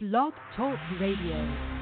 Blog Talk Radio.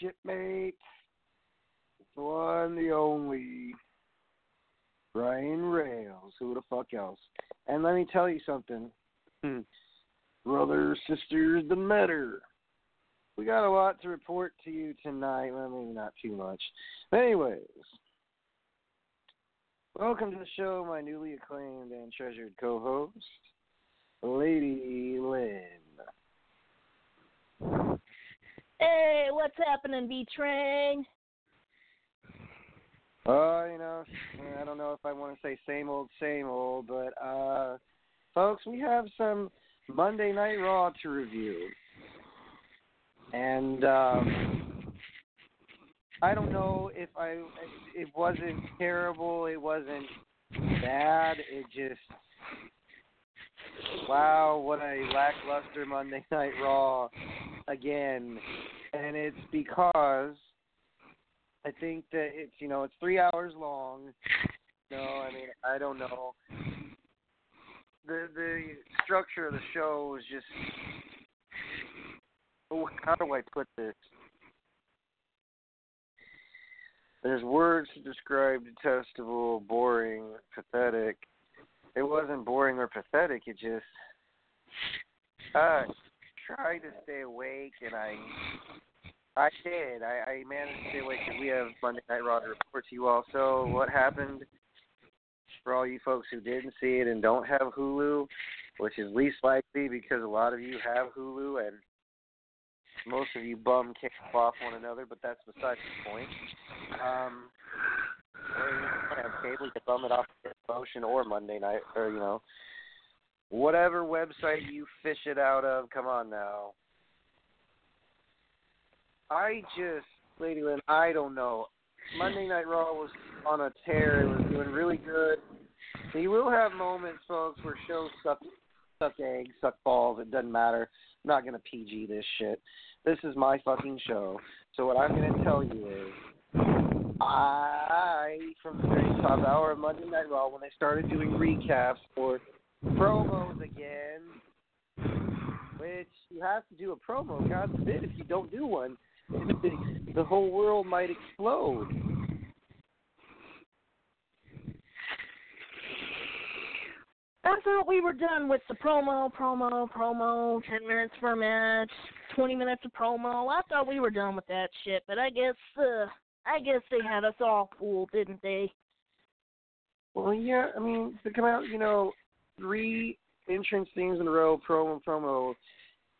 Shipmate? The one, the only. Brian Rails. Who the fuck else? And let me tell you something. Hmm. Brothers, sisters, the matter. We got a lot to report to you tonight. Well, maybe not too much. But anyways. Welcome to the show, my newly acclaimed and treasured co-host, Lady Lynn. Hey, what's happening, B Train? Uh, you know, I don't know if I want to say same old, same old, but uh, folks, we have some Monday Night Raw to review, and um, I don't know if I, it wasn't terrible, it wasn't bad, it just, wow, what a lackluster Monday Night Raw again, and it's because I think that it's you know it's three hours long. No, I mean I don't know. The the structure of the show is just. Oh, how do I put this? There's words to describe detestable, boring, pathetic. It wasn't boring or pathetic. It just. I tried to stay awake, and I I did. I, I managed to stay awake we have Monday Night Raw to report to you all. So what happened for all you folks who didn't see it and don't have Hulu, which is least likely because a lot of you have Hulu and most of you bum kick off one another, but that's besides the point. Um, or you don't have cable, you bum it off Motion or Monday Night, or you know, whatever website you fish it out of. Come on now. I just, Lady Lynn, I don't know. Monday Night Raw was on a tear. It was doing really good. You will have moments, folks, where shows suck, suck eggs, suck balls. It doesn't matter. I'm not gonna PG this shit. This is my fucking show. So what I'm gonna tell you is, I, from the very top hour of Monday Night Raw, when they started doing recaps for promos again, which you have to do a promo. God forbid if you don't do one the, whole world might explode. I thought we were done with the promo, promo, promo, 10 minutes a match, 20 minutes of promo. I thought we were done with that shit, but I guess, uh, I guess they had us all fooled, didn't they? Well, yeah, I mean, to come out, you know, three entrance themes in a row, promo, promo.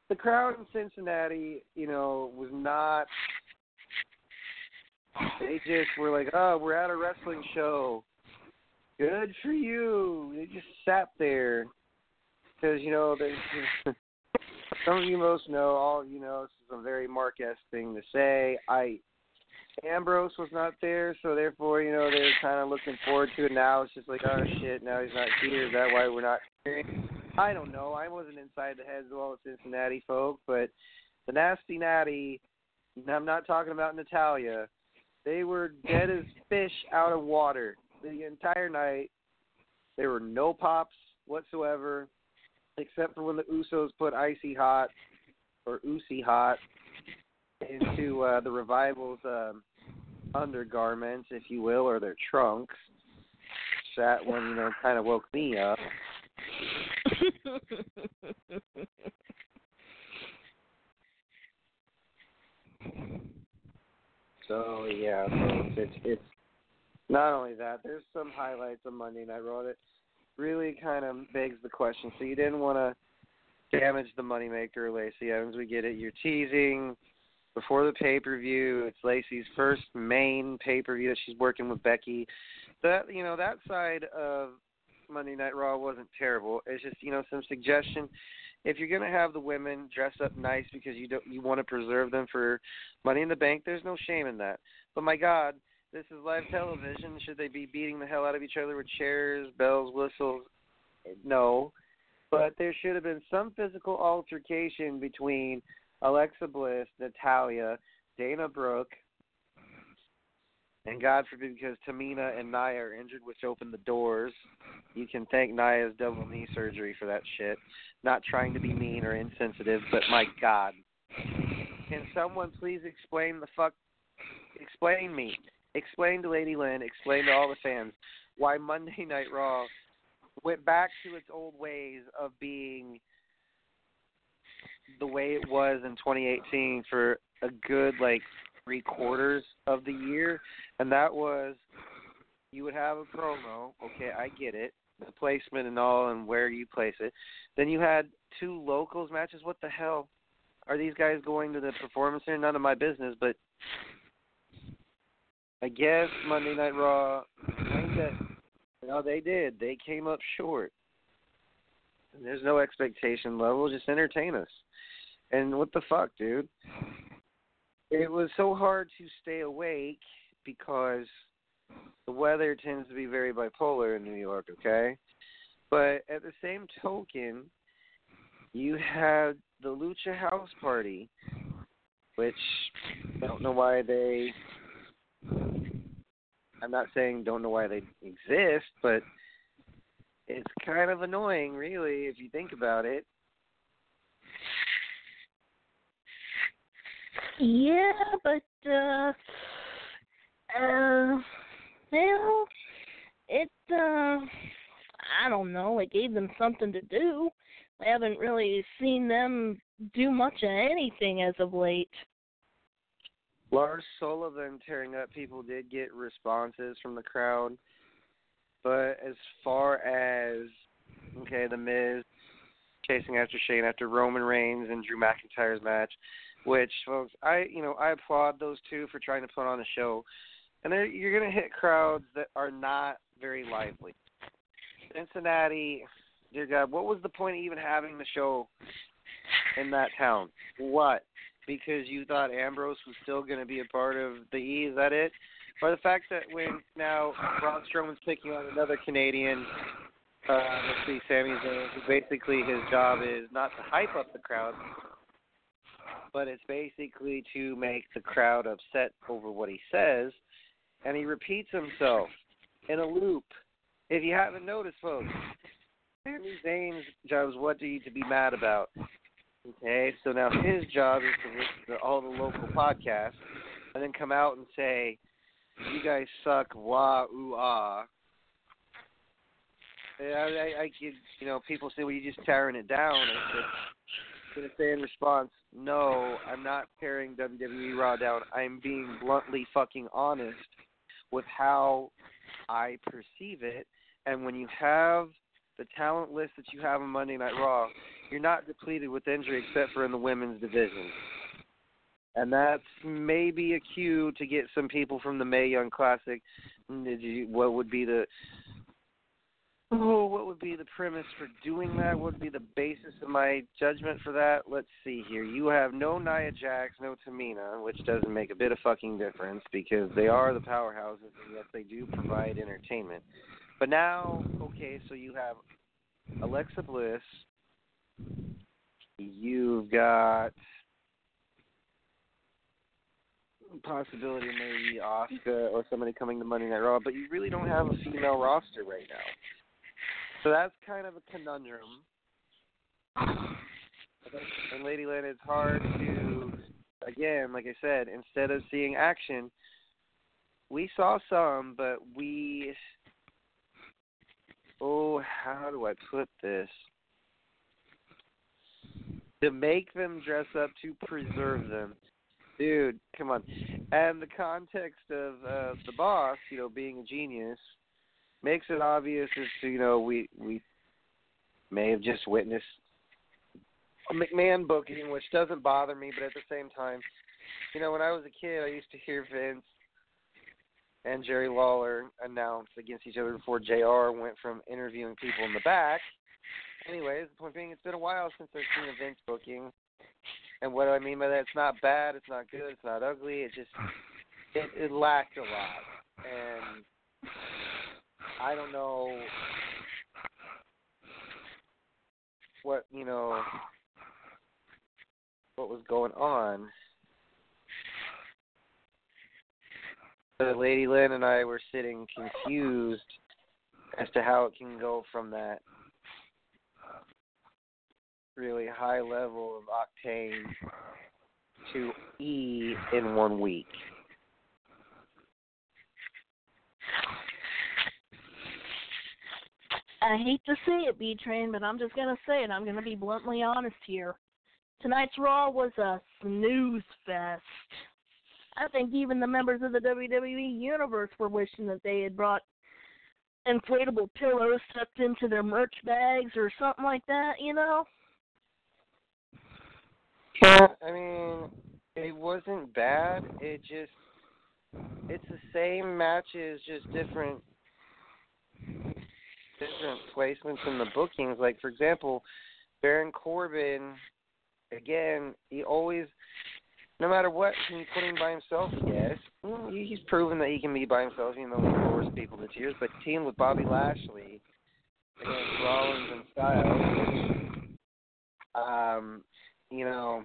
The crowd in Cincinnati, you know, was not. They just were like, oh, we're at a wrestling show. Good for you. They just sat there because you know they. some of you most know, all you know, this is a very Mark-esque thing to say. I Ambrose was not there, so therefore, you know, they're kind of looking forward to it. Now it's just like, oh shit, now he's not here. Is that why we're not hearing? I don't know. I wasn't inside the heads of all the Cincinnati folk, but the Nasty Natty, and I'm not talking about Natalya, they were dead as fish out of water the entire night. There were no pops whatsoever, except for when the Usos put Icy Hot or Usi Hot into uh, the Revival's um, undergarments, if you will, or their trunks. That one, you know, kind of woke me up. So yeah, folks, it's it's not only that. There's some highlights on Monday Night Raw that really kind of begs the question. So you didn't want to damage the moneymaker, Lacey Evans. We get it. You're teasing before the pay per view. It's Lacey's first main pay per view that she's working with Becky. That you know that side of Monday Night Raw wasn't terrible. It's just you know some suggestion. If you're gonna have the women dress up nice because you don't you want to preserve them for Money in the Bank, there's no shame in that. But my God, this is live television. Should they be beating the hell out of each other with chairs, bells, whistles? No. But there should have been some physical altercation between Alexa Bliss, Natalya, Dana Brooke, and God forbid, because Tamina and Nia are injured, which opened the doors. You can thank Nia's double knee surgery for that shit. Not trying to be mean or insensitive, but my God. Can someone please explain the fuck? Explain me. Explain to Lady Lynn, explain to all the fans why Monday Night Raw went back to its old ways of being the way it was in 2018 for a good like three quarters of the year, and that was you would have a promo. Okay, I get it, the placement and all, and where you place it. Then you had two locals matches. What the hell are these guys going to the performance center? None of my business, but I guess Monday Night Raw kinda no, they did. They came up short. There's no expectation level, just entertain us. And what the fuck, dude? It was so hard to stay awake because the weather tends to be very bipolar in New York, okay? But at the same token, you had the Lucha House Party, which I don't know why they I'm not saying don't know why they exist, but it's kind of annoying, really, if you think about it. Yeah, but uh, uh, well, it uh, I don't know. It gave them something to do. I haven't really seen them do much of anything as of late. Lars Sullivan tearing up people did get responses from the crowd, but as far as okay, the Miz chasing after Shane after Roman Reigns and Drew McIntyre's match, which folks, I you know I applaud those two for trying to put on a show, and you're gonna hit crowds that are not very lively. Cincinnati, dear God, what was the point of even having the show in that town? What? because you thought Ambrose was still going to be a part of the E. Is that it? Or the fact that when now Braun Strowman's picking on another Canadian, uh, let's see, Sami Zayn, who basically his job is not to hype up the crowd, but it's basically to make the crowd upset over what he says, and he repeats himself in a loop. If you haven't noticed, folks, Sami Zayn's job is what do you to be mad about? Okay, so now his job is to listen to all the local podcasts and then come out and say, "You guys suck, wah ooh ah." I, I, I could, you know, people say, "Well, you're just tearing it down." I said, gonna say in response, "No, I'm not tearing WWE Raw down. I'm being bluntly fucking honest with how I perceive it." And when you have the talent list that you have on Monday Night Raw, you're not depleted with injury except for in the women's division. And that's maybe a cue to get some people from the Mae Young Classic. Mm, what would be the oh, what would be the premise for doing that? What would be the basis of my judgment for that? Let's see here. You have no Nia Jax, no Tamina, which doesn't make a bit of fucking difference because they are the powerhouses and yes, they do provide entertainment. But now, okay, so you have Alexa Bliss, You've got possibility maybe Oscar or somebody coming to Monday Night Raw, but you really don't have a female roster right now. So that's kind of a conundrum. And Lady Lynn, it's hard to, again, like I said, instead of seeing action, we saw some, but we, oh, how do I put this? to make them dress up to preserve them. Dude, come on. And the context of uh, the boss, you know, being a genius, makes it obvious as to you know we we may have just witnessed a McMahon booking, which doesn't bother me, but at the same time, you know, when I was a kid, I used to hear Vince and Jerry Lawler announce against each other before JR went from interviewing people in the back. Anyways, the point being, it's been a while since I've seen a Vince booking. And what do I mean by that? It's not bad, it's not good, it's not ugly. It just it, it lacked a lot, and I don't know what you know what was going on. But Lady Lynn and I were sitting confused as to how it can go from that really high level of octane to E in one week. I hate to say it, B Train, but I'm just gonna say it. I'm gonna be bluntly honest here. Tonight's Raw was a snooze fest. I think even the members of the WWE Universe were wishing that they had brought inflatable pillows tucked into their merch bags or something like that, you know? Yeah, I mean, it wasn't bad. It just it's the same matches, just different different placements in the bookings. Like for example, Baron Corbin, again, he always, no matter what, can you put him by himself? Yes, he's proven that he can be by himself, even though he bores people to tears. But teamed with Bobby Lashley against Rollins and Styles, um, you know,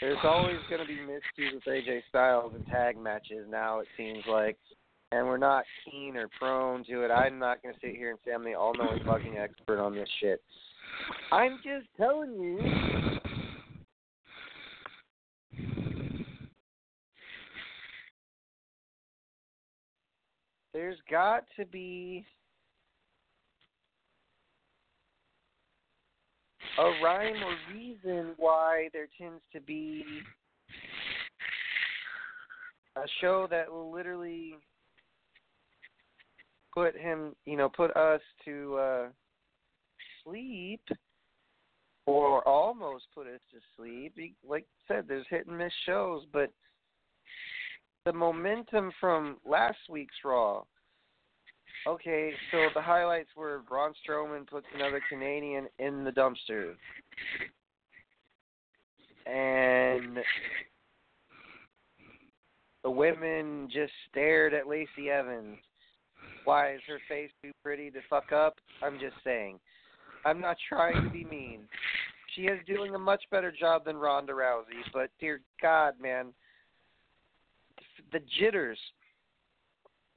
there's always going to be miscues with AJ Styles in tag matches. Now it seems like, and we're not keen or prone to it. I'm not going to sit here and say I'm the all-knowing fucking expert on this shit. I'm just telling you. There's got to be a rhyme or reason why there tends to be a show that will literally put him, you know, put us to uh sleep or almost put us to sleep. Like I said, there's hit and miss shows, but the momentum from last week's Raw. Okay, so the highlights were Braun Strowman puts another Canadian in the dumpster. And the women just stared at Lacey Evans. Why is her face too pretty to fuck up? I'm just saying. I'm not trying to be mean. She is doing a much better job than Ronda Rousey, but dear God, man, the jitters,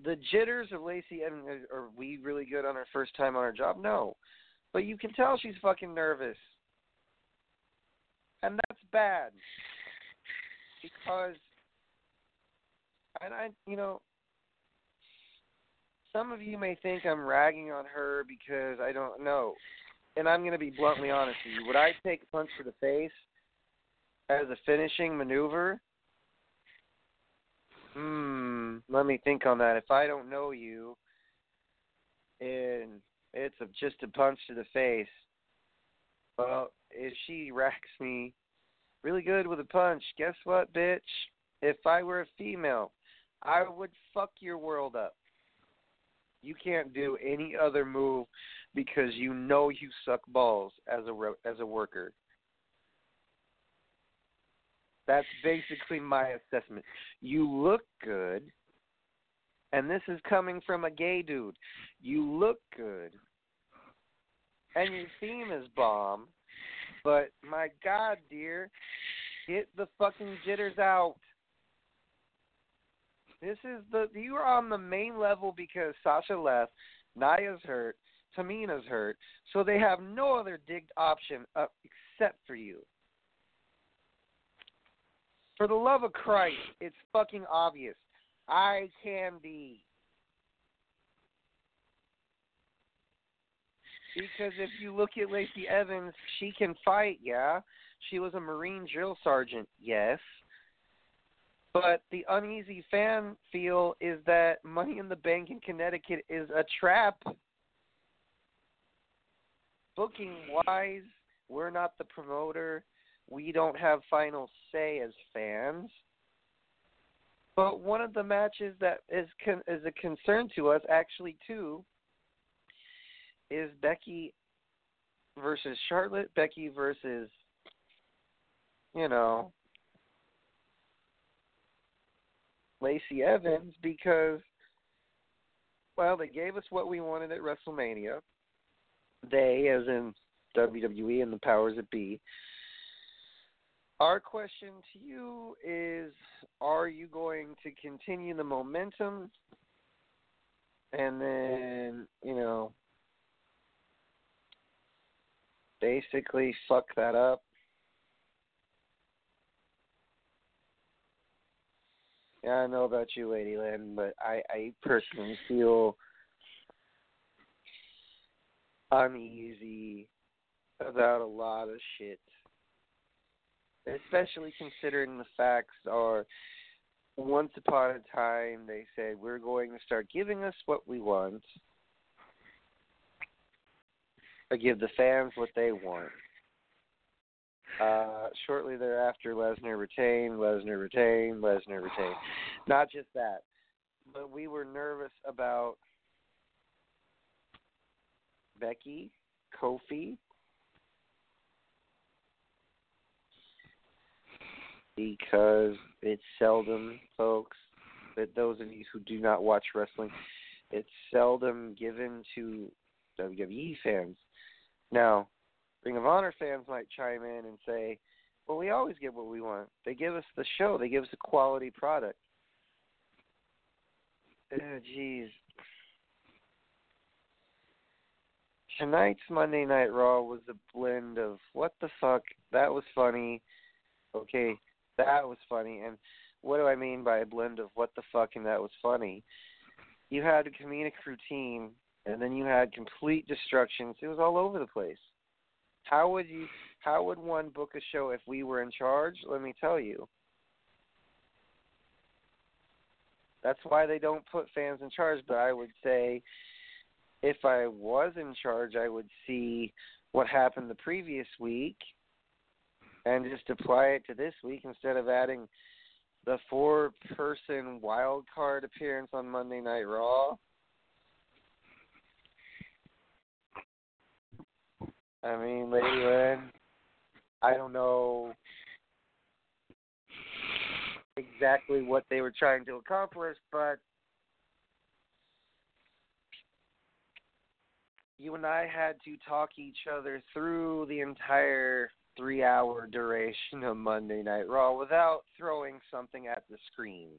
the jitters of Lacey Evans. Are we really good on our first time on our job? No, but you can tell she's fucking nervous, and that's bad because, and I, you know, some of you may think I'm ragging on her because I don't know. And I'm to be bluntly honest with you. Would I take a punch to the face as a finishing maneuver? Hmm, let me think on that. If I don't know you and it's a, just a punch to the face, well, if she racks me really good with a punch, guess what, bitch? If I were a female, I would fuck your world up. You can't do any other move because you know you suck balls as a as a worker. That's basically my assessment. You look good, and this is coming from a gay dude. You look good, and your theme is bomb, but my God, dear, get the fucking jitters out. This is the you are on the main level because Sasha left, Nia's hurt, Tamina's hurt, so they have no other digged option uh, except for you. For the love of Christ, it's fucking obvious. I can be. Because if you look at Lacey Evans, she can fight, yeah. She was a Marine drill sergeant, yes. But the uneasy fan feel is that Money in the Bank in Connecticut is a trap. Booking wise, we're not the promoter. We don't have final say as fans. But one of the matches that is con- is a concern to us, actually, too, is Becky versus Charlotte, Becky versus, you know, Lacey Evans because, well, they gave us what we wanted at WrestleMania. They, as in WWE and the powers that be. Our question to you is Are you going to continue the momentum and then, you know, basically fuck that up? Yeah, I know about you, Lady Lynn, but I, I personally feel uneasy about a lot of shit. Especially considering the facts are once upon a time they said we're going to start giving us what we want. Or give the fans what they want. Uh, shortly thereafter, Lesnar retained, Lesnar retained, Lesnar retained. Not just that, but we were nervous about Becky, Kofi, because it's seldom, folks, that those of you who do not watch wrestling, it's seldom given to WWE fans. Now, Ring of Honor fans might chime in and say, well, we always get what we want. They give us the show, they give us a quality product. Oh, jeez. Tonight's Monday Night Raw was a blend of what the fuck, that was funny. Okay, that was funny. And what do I mean by a blend of what the fuck and that was funny? You had a comedic routine, and then you had complete destructions. It was all over the place. How would you? How would one book a show if we were in charge? Let me tell you. That's why they don't put fans in charge. But I would say, if I was in charge, I would see what happened the previous week and just apply it to this week instead of adding the four person wild card appearance on Monday Night Raw. I mean, Lady Lynn, I don't know exactly what they were trying to accomplish, but you and I had to talk each other through the entire three hour duration of Monday Night Raw without throwing something at the screen.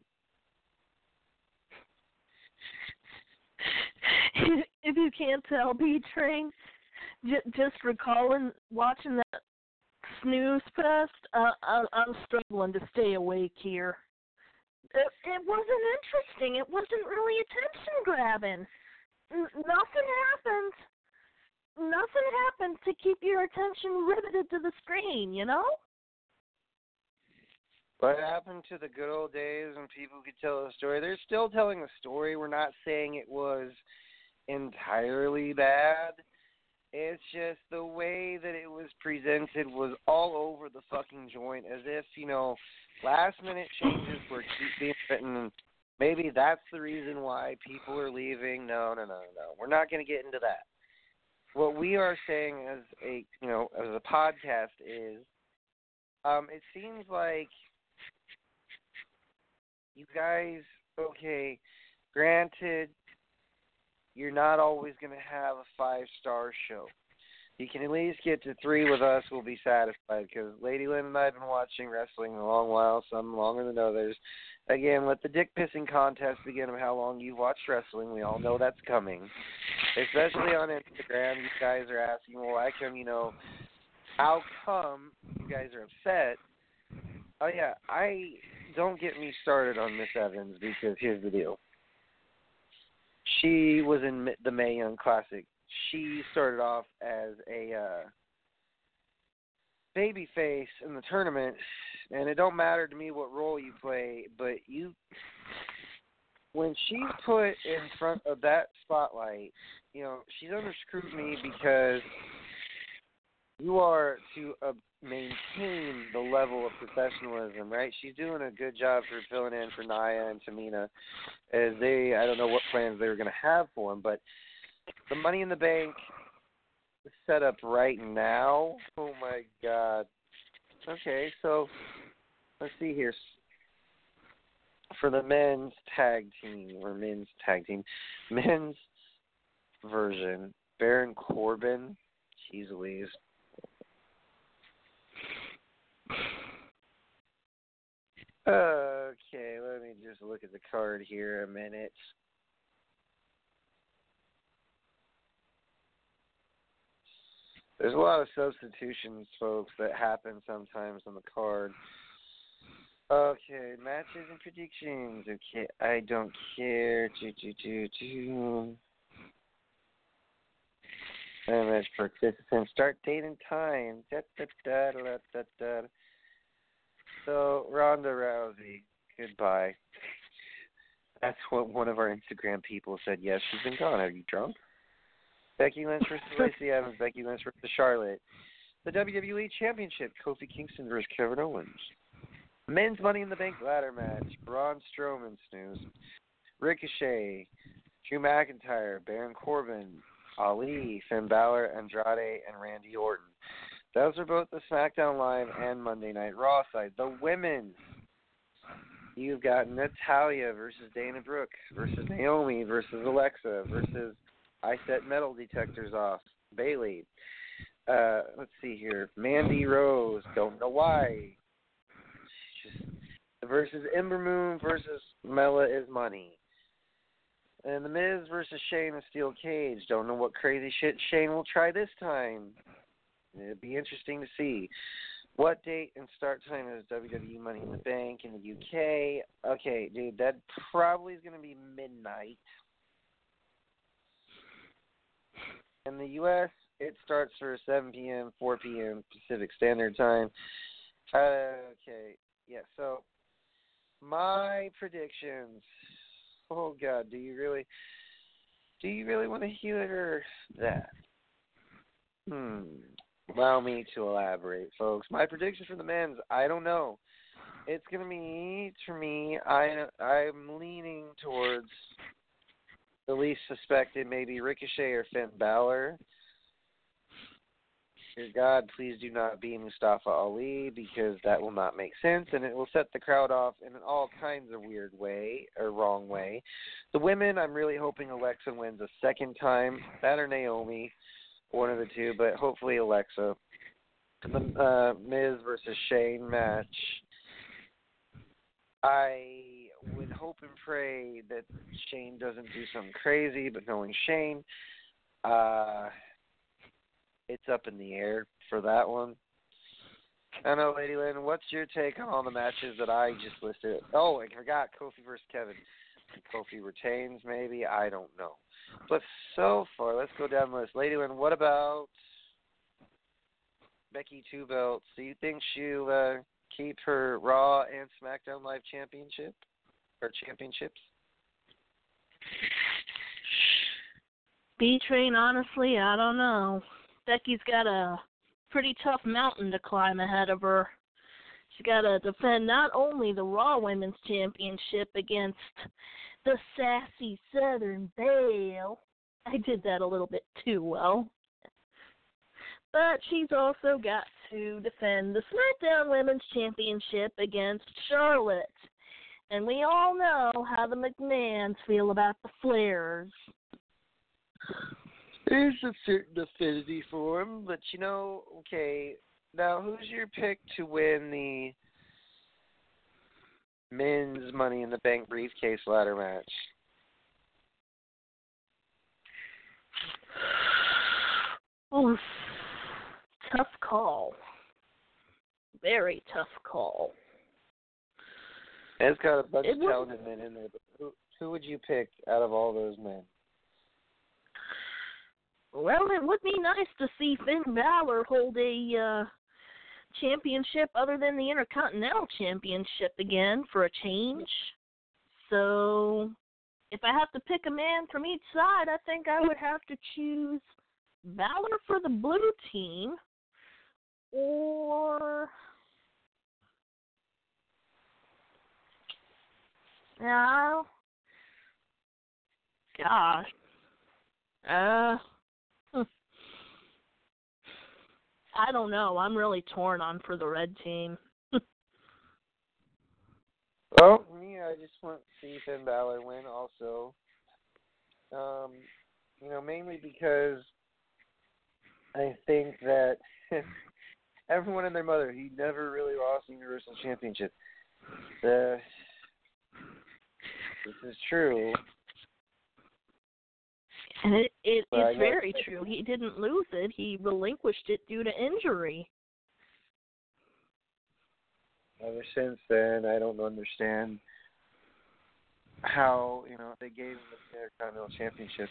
if you can't tell, B Train, j- just recalling watching that snooze fest, uh, I, I'm struggling to stay awake here. It, it wasn't interesting. It wasn't really attention grabbing. N- nothing happened nothing happened to keep your attention riveted to the screen, you know? What happened to the good old days when people could tell a story? They're still telling a story. We're not saying it was entirely bad. It's just the way that it was presented was all over the fucking joint, as if you know, last minute changes were keep being written. Maybe that's the reason why people are leaving. No, no, no, no. We're not going to get into that what we are saying as a you know as a podcast is um it seems like you guys okay granted you're not always going to have a five star show you can at least get to three with us we'll be satisfied because lady lynn and i have been watching wrestling a long while some longer than others again, let the dick pissing contest begin of how long you've watched wrestling. We all know that's coming. Especially on Instagram, you guys are asking, well, why come, you know, how come you guys are upset? Oh, yeah, I don't get me started on Miss Evans because here's the deal. She was in the Mae Young Classic. She started off as a uh, babyface in the tournament, and it don't matter to me what role you play, but you when she's put in front of that spotlight, you know, she's under scrutiny because you are to uh, maintain the level of professionalism, right? She's doing a good job for filling in for Nia and Tamina, as they I don't know what plans they were going to have for them, but the Money in the Bank set up right now. Oh my God. Okay, so let's see here. For the men's tag team or men's tag team, men's version, Baron Corbin. Jeez Louise. Okay, let me just look at the card here a minute. There's a lot of substitutions, folks, that happen sometimes on the card. Okay, matches and predictions. Okay, I don't care. Do, do, do, do. Match participants. Start date and time. Da, da, da, da, da, da. So, Ronda Rousey, goodbye. That's what one of our Instagram people said. Yes, she's been gone. Are you drunk? Becky Lynch versus Lacey Evans. Becky Lynch versus Charlotte. The WWE Championship. Kofi Kingston versus Kevin Owens. Men's Money in the Bank ladder match. Braun Strowman snooze. Ricochet. Drew McIntyre. Baron Corbin. Ali. Finn Balor. Andrade. And Randy Orton. Those are both the SmackDown Live and Monday Night Raw side. The women's. You've got Natalya versus Dana Brooke versus Naomi versus Alexa versus I set metal detectors off. Bayley. Uh, let's see here. Mandy Rose. Don't know why. Just versus Ember Moon versus Mela is money. And the Miz versus Shane of Steel Cage. Don't know what crazy shit Shane will try this time. It'd be interesting to see. What date and start time is WWE Money in the Bank in the UK? Okay, dude, that probably is going to be midnight. In the U.S., it starts for 7 p.m., 4 p.m. Pacific Standard Time. okay, yeah. So my predictions. Oh God, do you really? Do you really want to hear that? Hmm. Allow me to elaborate, folks. My prediction for the men's, I don't know. It's gonna be for me. I I'm leaning towards the least suspected, maybe Ricochet or Finn Balor. Dear God, please do not be Mustafa Ali because that will not make sense and it will set the crowd off in all kinds of weird way or wrong way. The women, I'm really hoping Alexa wins a second time. That or Naomi, one of the two, but hopefully Alexa. The uh, Miz versus Shane match. I would hope and pray that Shane doesn't do something crazy, but knowing Shane, uh, it's up in the air for that one. I know, Lady Lynn, what's your take on all the matches that I just listed? Oh, I forgot Kofi versus Kevin. Kofi retains, maybe. I don't know. But so far, let's go down the list. Lady Lynn, what about Becky Two Belts? Do you think she'll uh, keep her Raw and SmackDown Live championship? Or championships? B Train, honestly, I don't know. Becky's got a pretty tough mountain to climb ahead of her. She's got to defend not only the Raw Women's Championship against the sassy Southern Belle. I did that a little bit too well. But she's also got to defend the SmackDown Women's Championship against Charlotte. And we all know how the McMahons feel about the Flairs. There's a certain affinity for them, but you know, okay. Now, who's your pick to win the men's Money in the Bank briefcase ladder match? Oh, tough call. Very tough call. It's got a bunch It of talented men in there, but who, who would you pick out of all those men? Well, it would be nice to see Finn Balor hold a uh, championship other than the Intercontinental Championship again for a change. So if I have to pick a man from each side, I think I would have to choose Balor for the blue team or yeah gosh uh hmm. I don't know. I'm really torn on for the red team. Well, me, I just want to see Finn Balor win also. Um, you know, mainly because I think that everyone and their mother, he never really lost the Universal Championship. The this is true. And it, it is very true. He didn't lose it. He relinquished it due to injury. Ever since then, I don't understand how you know they gave him the Intercontinental Championship,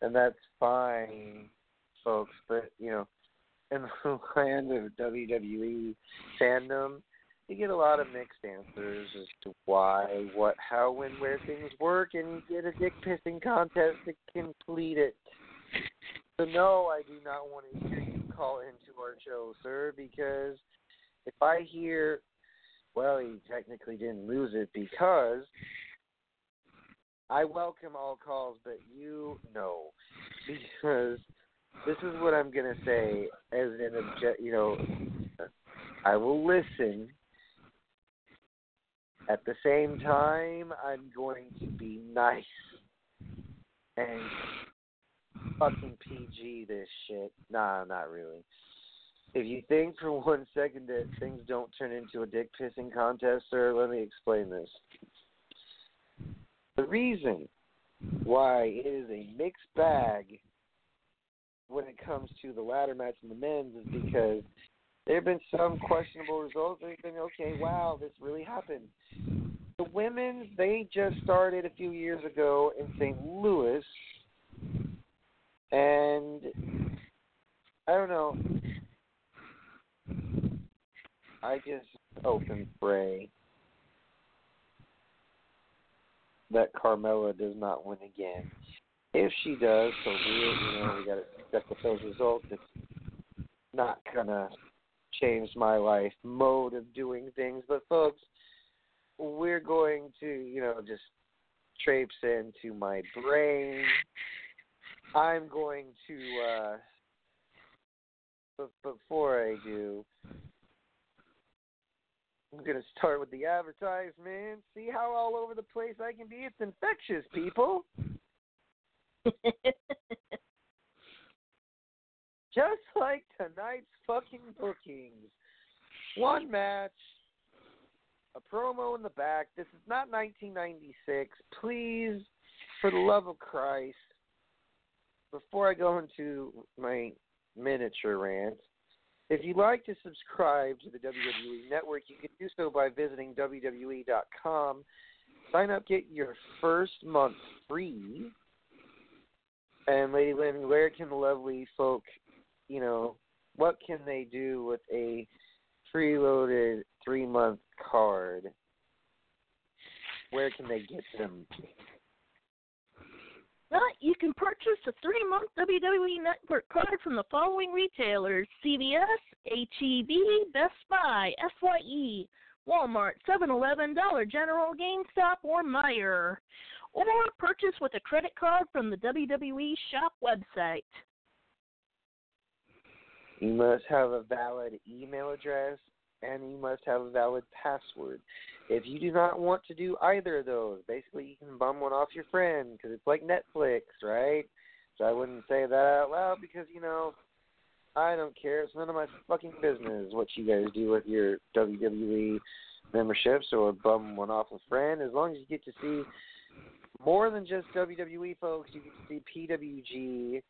and that's fine, folks. But you know, in the land of WWE fandom, you get a lot of mixed answers as to why, what, how, when, where things work, and you get a dick pissing contest to complete it. So no, I do not want to hear you call into our show, sir, because if I hear, well, he technically didn't lose it because I welcome all calls, but you know, because this is what I'm gonna say as an object. You know, I will listen. At the same time, I'm going to be nice and fucking PG this shit. Nah, not really. If you think for one second that things don't turn into a dick pissing contest, sir, let me explain this. The reason why it is a mixed bag when it comes to the ladder match in the men's is because there have been some questionable results. They've been okay. Wow, this really happened. The women's they just started a few years ago in St. Louis, and I don't know. I just hope and pray that Carmella does not win again. If she does, so be it. You know, we got to accept those results. It's not gonna change my life mode of doing things, but folks, we're going to, you know, just traipse into my brain. I'm going to, uh, but before I do, I'm going to start with the advertisement. See how all over the place I can be? It's infectious, people. Just like tonight's fucking bookings. One match, a promo in the back. This is not 1996. Please, for the love of Christ, before I go into my miniature rant, if you'd like to subscribe to the WWE Network, you can do so by visiting WWE.com. Sign up, get your first month free. And Lady Lynn, where can the lovely folk, you know, what can they do with a preloaded three month card? Where can they get them? Well, you can purchase a three month WWE Network card from the following retailers CVS, HEB, Best Buy, FYE, Walmart, 7 Eleven, Dollar General, GameStop, or Meijer. Or purchase with a credit card from the WWE shop website. You must have a valid email address and you must have a valid password. If you do not want to do either of those, basically you can bum one off your friend because it's like Netflix, right? So I wouldn't say that out loud because you know I don't care. It's none of my fucking business what you guys do with your WWE memberships or bum one off a friend. As long as you get to see more than just WWE folks, you get to see PWG,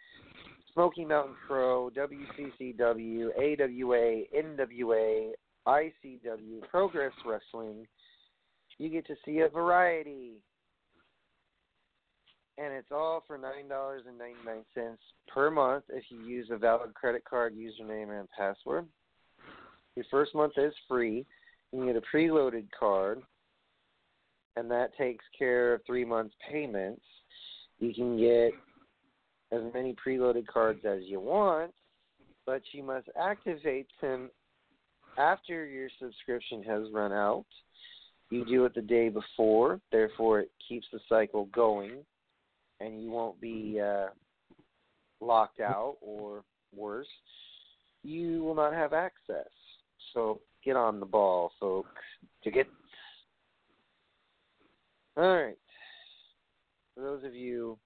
Smoky Mountain Pro, WCCW, AWA, NWA, ICW, Progress Wrestling. You get to see a variety. And it's all for $9.99 per month if you use a valid credit card username and password. Your first month is free. You can get a preloaded card, and that takes care of three months' payments. You can get as many preloaded cards as you want, but you must activate them after your subscription has run out. You do it the day before, therefore, it keeps the cycle going, and you won't be uh, locked out or worse. You will not have access. So get on the ball, folks. To get all right. For those of you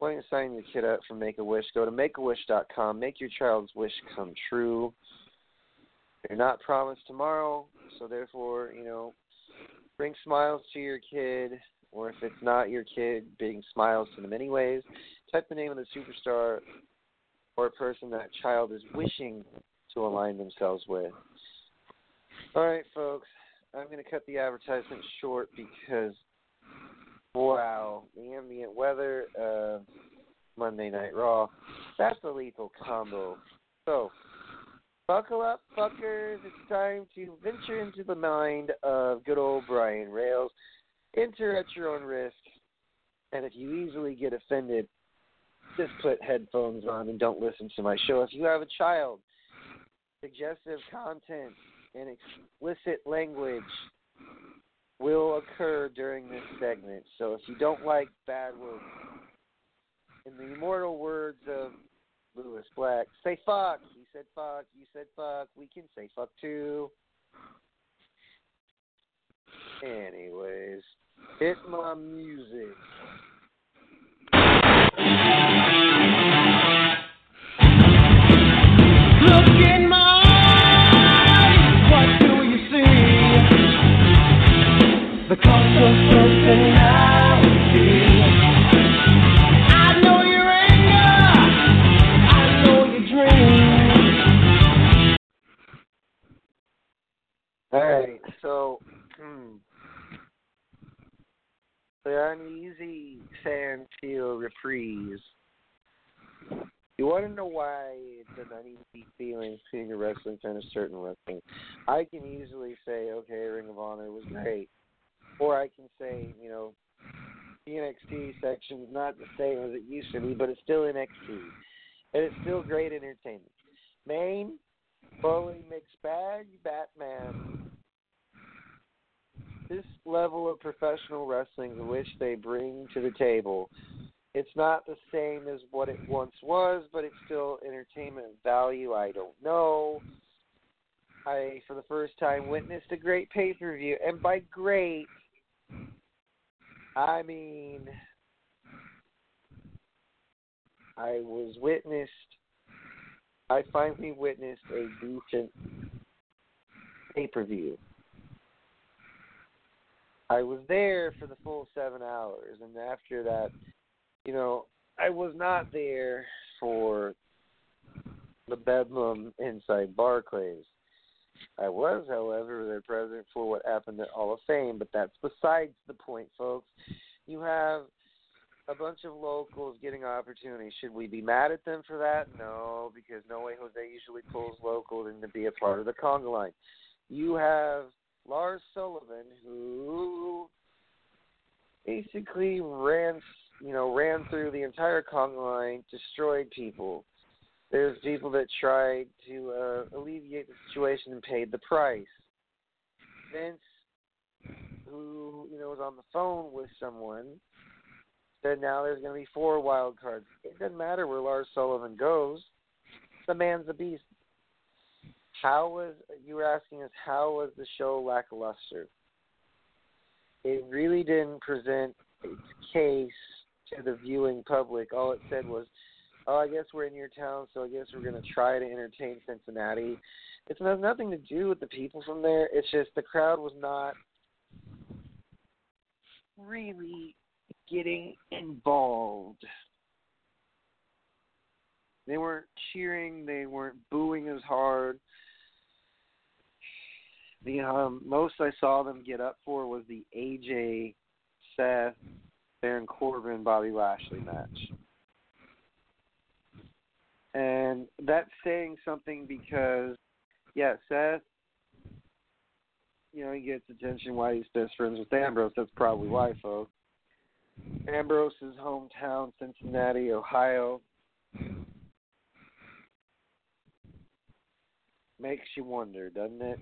wanting to sign your kid up for Make a Wish, go to makeawish.com. Make your child's wish come true. You're not promised tomorrow, so therefore, you know, bring smiles to your kid, or if it's not your kid, bring smiles to them anyways. Type the name of the superstar or person that child is wishing to align themselves with. All right, folks. I'm going to cut the advertisement short because, wow, the ambient weather, uh, Monday Night Raw, that's a lethal combo. So, buckle up, fuckers. It's time to venture into the mind of good old Brian Rails. Enter at your own risk. And if you easily get offended, just put headphones on and don't listen to my show. If you have a child, suggestive content and explicit language will occur during this segment. So if you don't like bad words, in the immortal words of Lewis Black, say fuck. He said fuck. You said fuck. We can say fuck too. Anyways, hit my music. Look All right, so hmm, the uneasy fan feel reprise. You want to know why it's an uneasy feeling seeing a wrestling fan of certain wrestling? I can easily say, okay, Ring of Honor was great, or I can say, you know, the NXT section is not the same as it used to be, but it's still NXT, and it's still great entertainment. Main, Foley, mixed bag, Batman. This level of professional wrestling, which they bring to the table, it's not the same as what it once was, but it's still entertainment value. I don't know. I, for the first time, witnessed a great pay per view, and by great, I mean I was witnessed. I finally witnessed a decent pay per view. I was there for the full seven hours, and after that, you know, I was not there for the bedlam inside Barclays. I was, however, their president for what happened at Hall of Fame, but that's besides the point, folks. You have a bunch of locals getting opportunities. Should we be mad at them for that? No, because No Way Jose usually pulls locals in to be a part of the conga line. You have Lars Sullivan, who basically ran, you know, ran through the entire conga line, destroyed people. There's people that tried to uh, alleviate the situation and paid the price. Vince, who you know was on the phone with someone, said now there's going to be four wild cards. It doesn't matter where Lars Sullivan goes. The man's a beast. How was you were asking us how was the show lackluster? It really didn't present its case to the viewing public. All it said was, "Oh, I guess we're in your town, so I guess we're going to try to entertain Cincinnati." It has nothing to do with the people from there. It's just the crowd was not really getting involved. They weren't cheering. They weren't booing as hard. The um, most I saw them get up for was the AJ, Seth, Baron Corbin, Bobby Lashley match. And that's saying something because yeah, Seth. You know, he gets attention why he's best friends with Ambrose. That's probably why, folks. Ambrose's hometown, Cincinnati, Ohio. Makes you wonder, doesn't it?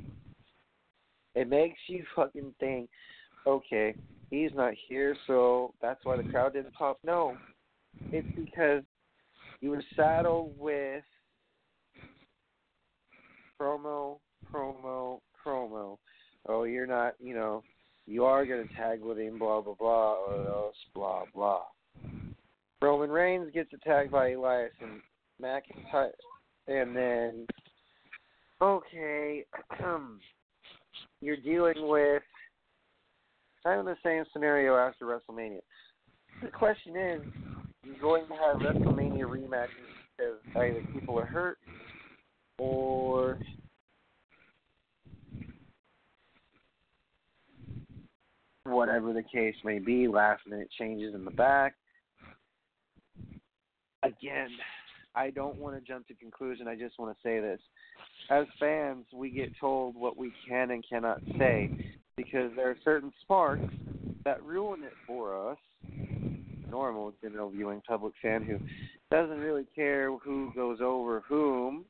It makes you fucking think, okay, he's not here, so that's why the crowd didn't pop. No, it's because you were saddled with promo, promo, promo. Oh, you're not, you know, you are going to tag with him, blah, blah, blah, or else, blah, blah. Roman Reigns gets attacked by Elias and McIntyre, and then, okay, you're dealing with kind of the same scenario after WrestleMania. The question is, you're going to have WrestleMania rematches because either people are hurt or whatever the case may be, last minute changes in the back. Again, I don't want to jump to conclusion. I just want to say this. As fans, we get told what we can and cannot say because there are certain sparks that ruin it for us. Normal general viewing public fan who doesn't really care who goes over whom,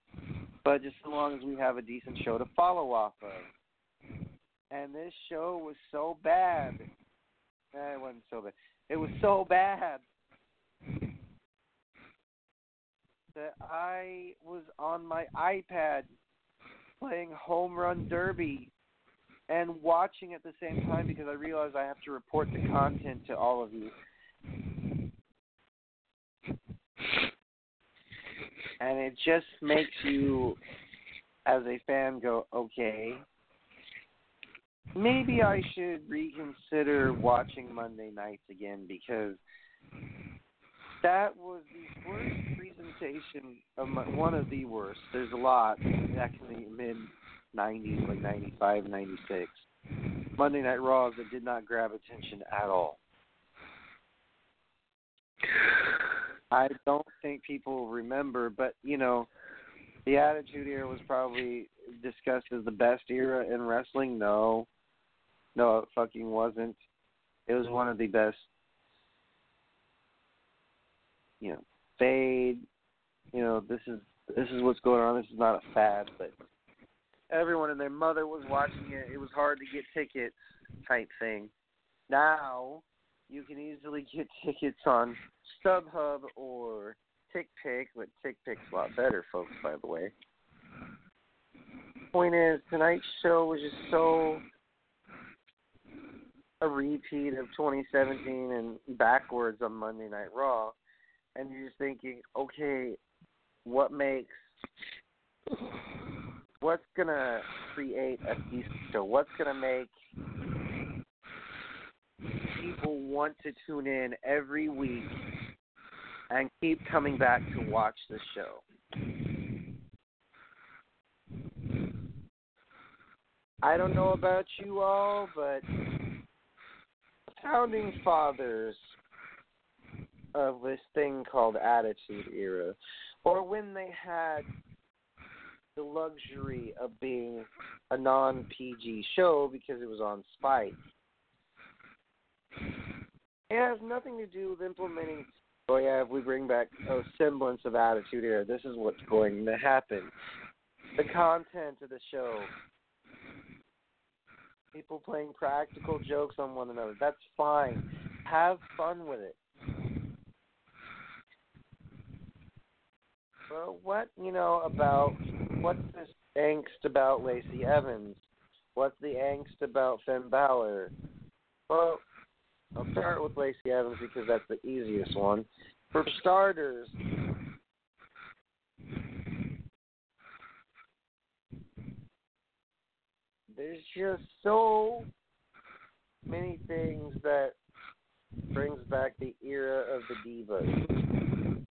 but just as long as we have a decent show to follow off of. And this show was so bad. Eh, it wasn't so bad. It was so bad that I was on my iPad playing Home Run Derby and watching at the same time because I realized I have to report the content to all of you. And it just makes you, as a fan, go, okay, maybe I should reconsider watching Monday nights again because that was the worst presentation of my, one of the worst. There's a lot back in the mid 90s, like 95, 96. Monday Night Raws that did not grab attention at all. I don't think people remember, but you know, the Attitude Era was probably discussed as the best era in wrestling. No, no, it fucking wasn't. It was one of the best. You know, fade. You know, this is this is what's going on. This is not a fad, but everyone and their mother was watching it. It was hard to get tickets, type thing. Now you can easily get tickets on StubHub or TickPick, but TickPick's a lot better, folks. By the way. Point is, tonight's show was just so a repeat of 2017 and backwards on Monday Night Raw, and you're just thinking, okay, what makes what's gonna create a decent show? What's gonna make people want to tune in every week and keep coming back to watch the show? I don't know about you all, but founding fathers of this thing called Attitude Era, or when they had the luxury of being a non PG show because it was on Spike. It has nothing to do with implementing. Oh yeah, if we bring back a semblance of Attitude here, this is what's going to happen. The content of the show, people playing practical jokes on one another. That's fine. Have fun with it. Well, what you know about what's this angst about Lacey Evans? What's the angst about Finn Balor? Well, I'll start with Lacey Evans because that's the easiest one. For starters, there's just so many things that brings back the era of the divas.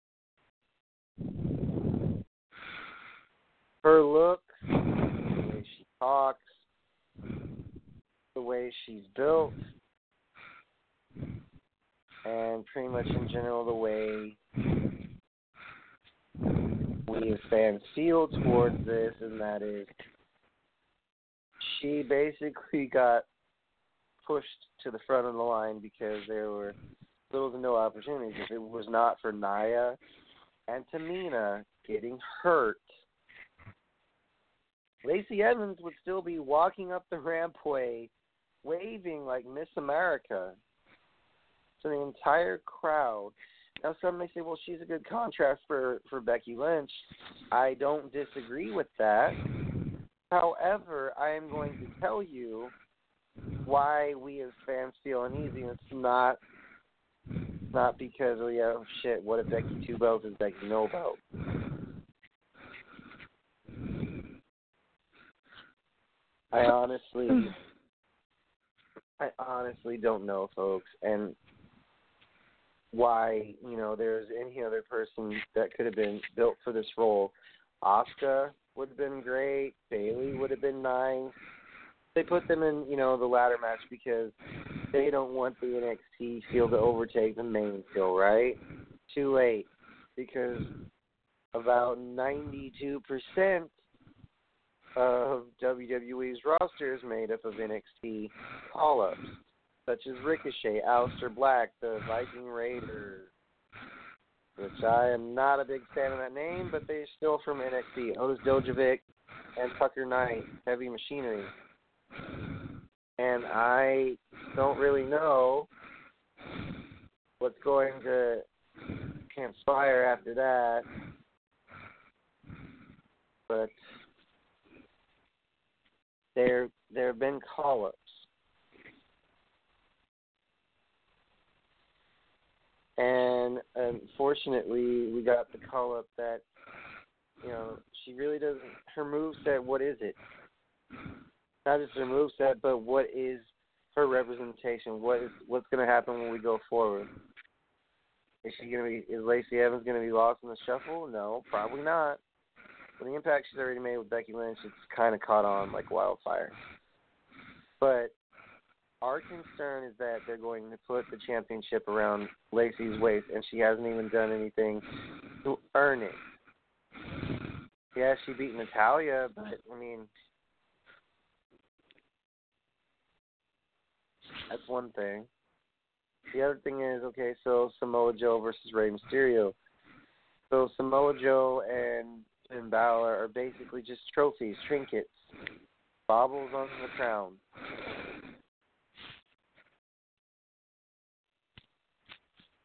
Her looks, the way she talks, the way she's built, and pretty much in general the way we as fans feel towards this, and that is she basically got pushed to the front of the line because there were little to no opportunities. If it was not for Nia and Tamina getting hurt, Lacey Evans would still be walking up the rampway, waving like Miss America to the entire crowd. Now, some may say, "Well, she's a good contrast for for Becky Lynch." I don't disagree with that. However, I am going to tell you why we as fans feel uneasy. It's not not because oh yeah, shit, what if Becky two belts is Becky no belt? I honestly I honestly don't know, folks, and why, you know, there's any other person that could have been built for this role. Asuka would have been great, Bayley would have been nice. They put them in, you know, the ladder match because they don't want the NXT feel to overtake the main feel, right? Too late. Because about 92% of WWE's roster is made up of NXT call ups, such as Ricochet, Aleister Black, the Viking Raider, which I am not a big fan of that name, but they're still from NXT. Otis Dozovic and Tucker Knight, Heavy Machinery and I don't really know what's going to transpire after that. But there there have been call ups. And unfortunately we got the call up that you know, she really doesn't her move set what is it? not just her move set, but what is her representation? What is what's going to happen when we go forward? Is she going to be? Is Lacey Evans going to be lost in the shuffle? No, probably not. But the impact she's already made with Becky Lynch, it's kind of caught on like wildfire. But our concern is that they're going to put the championship around Lacey's waist, and she hasn't even done anything to earn it. Yeah, she beat Natalya, but I mean, That's one thing. The other thing is okay, so Samoa Joe versus Rey Mysterio. So Samoa Joe and Finn Balor are basically just trophies, trinkets, baubles on the crown.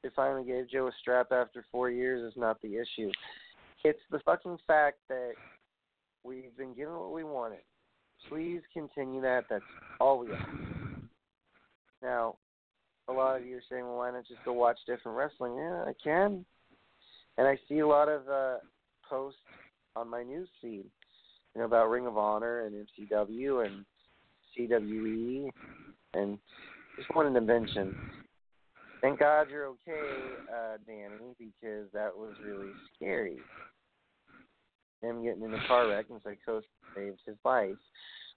They finally gave Joe a strap after four years is not the issue. It's the fucking fact that we've been given what we wanted. Please continue that. That's all we ask. Now, a lot of you are saying, well, why not just go watch different wrestling? Yeah, I can. And I see a lot of uh, posts on my news feed, you know, about Ring of Honor and MCW and CWE and just one invention. Thank God you're okay, uh, Danny, because that was really scary. Him getting in a car wreck and psychosis saved his life.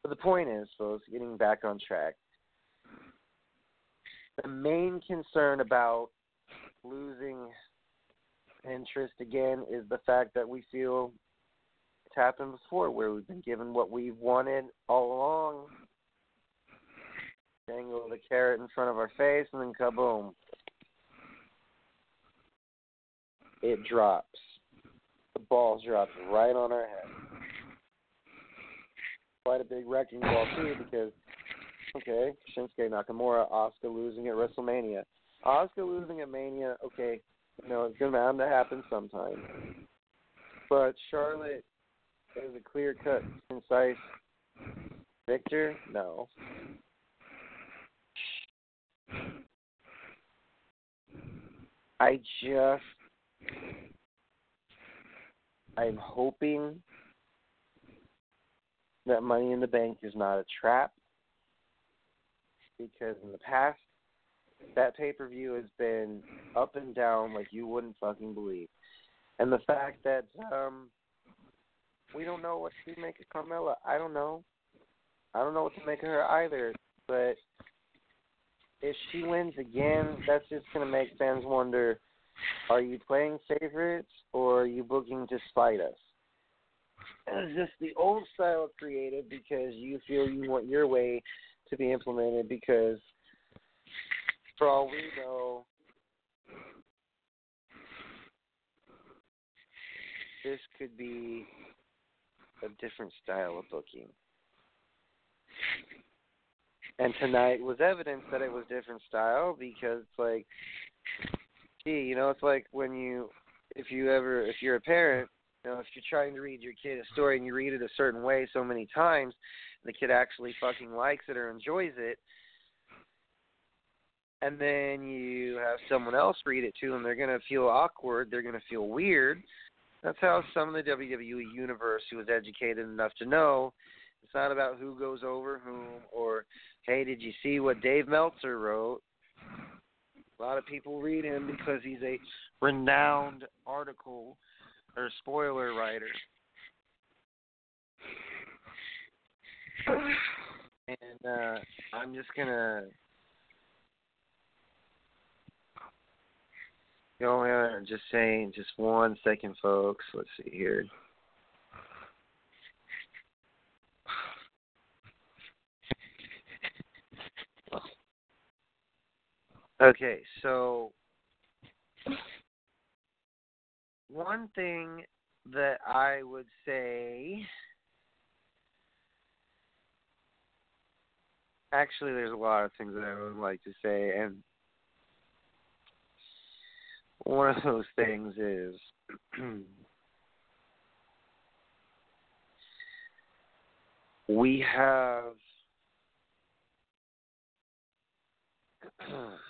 But the point is, folks, getting back on track the main concern about losing interest again is the fact that we feel it's happened before where we've been given what we've wanted all along. Dangle the carrot in front of our face and then kaboom. It drops. The ball drops right on our head. Quite a big wrecking ball too because Okay, Shinsuke Nakamura, Asuka losing at WrestleMania. Asuka losing at Mania, okay, you know, it's going to happen sometime. But Charlotte is a clear cut, concise victor? No. I just I'm hoping that Money in the Bank is not a trap because in the past that pay per view has been up and down like you wouldn't fucking believe. And the fact that um we don't know what to make of Carmella, I don't know. I don't know what to make of her either. But if she wins again, that's just gonna make fans wonder, are you playing favorites or are you booking to spite us? is this the old style of creative because you feel you want your way to be implemented because for all we know this could be a different style of booking. And tonight was evidence that it was different style because like gee, you know, it's like when you if you ever if you're a parent, you know, if you're trying to read your kid a story and you read it a certain way so many times, the kid actually fucking likes it or enjoys it, and then you have someone else read it to them, they're gonna feel awkward, they're gonna feel weird. That's how some of the WWE universe who was educated enough to know it's not about who goes over whom or hey, did you see what Dave Meltzer wrote? A lot of people read him because he's a renowned article or spoiler writer. And uh, I'm just gonna go ahead and just saying just one second, folks. Let's see here. Okay, so one thing that I would say actually there's a lot of things that I would like to say and one of those things is we have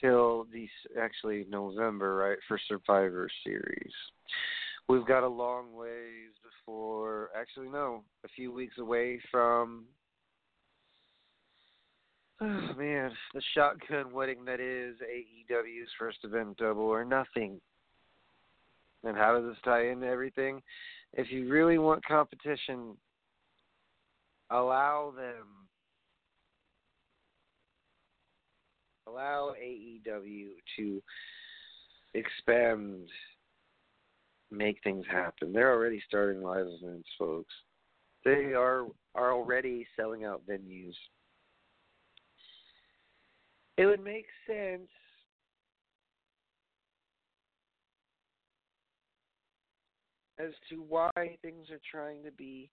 till actually November, right, for Survivor Series. We've got a long ways before. Actually, no, a few weeks away from. Oh man, the shotgun wedding that is AEW's first event, Double or Nothing. And how does this tie into everything? If you really want competition, allow them allow AEW to expand, make things happen. They're already starting live events, folks. They are are already selling out venues. It would make sense as to why things are trying to be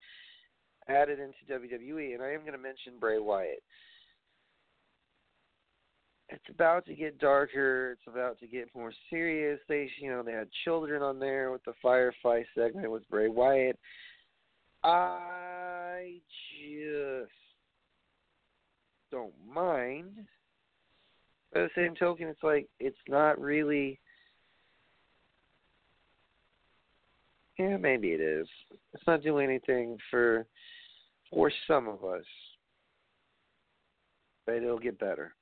added into WWE, and I am going to mention Bray Wyatt it's about to get darker. It's about to get more serious. They, you know, they had children on there with the Firefly segment with Bray Wyatt. I just don't mind. By the same token, it's like it's not really. Yeah, maybe it is. It's not doing anything for for some of us, but it'll get better.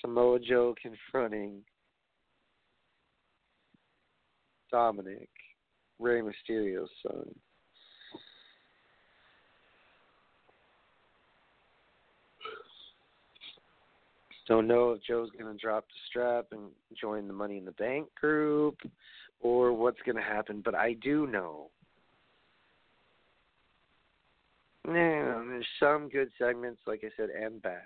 Samoa Joe confronting Dominic, Rey Mysterio's son. Don't know if Joe's going to drop the strap and join the Money in the Bank group or what's going to happen, but I do know. Yeah, there's some good segments, like I said, and bad.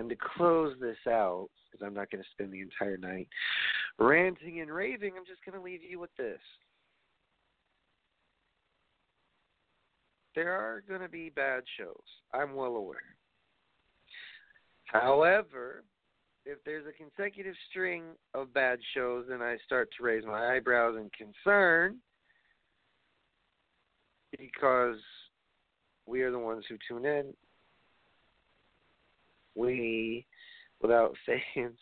And to close this out, because I'm not going to spend the entire night ranting and raving, I'm just going to leave you with this. There are going to be bad shows. I'm well aware. However, if there's a consecutive string of bad shows, then I start to raise my eyebrows in concern because we are the ones who tune in we, without fans,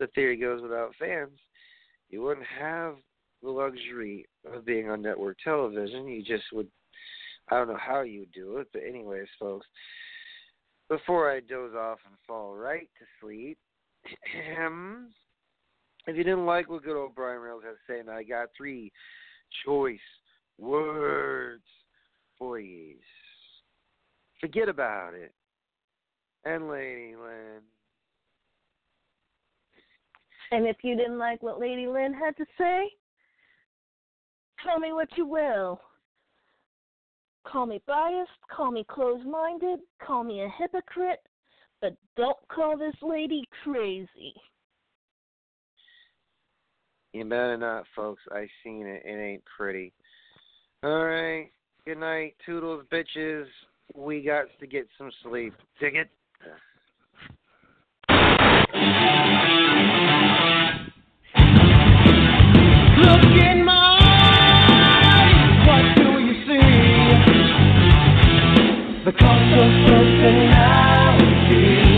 the theory goes without fans, you wouldn't have the luxury of being on network television. You just would, I don't know how you would do it, but anyways, folks, before I doze off and fall right to sleep, um, if you didn't like what good old Brian Reynolds has to say, I got three choice words for you. Forget about it. And Lady Lynn. And if you didn't like what Lady Lynn had to say, tell me what you will. Call me biased, call me closed minded, call me a hypocrite, but don't call this lady crazy. You better not, folks. I seen it. It ain't pretty. All right. Good night, toodles, bitches. We got to get some sleep. Dig it? Look in my eyes, what do you see? The cult of personality.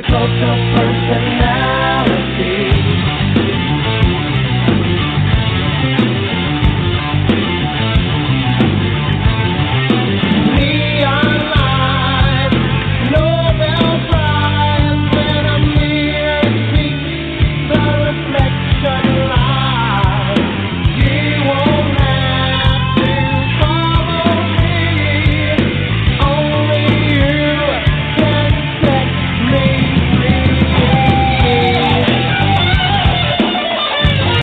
The cult of personality.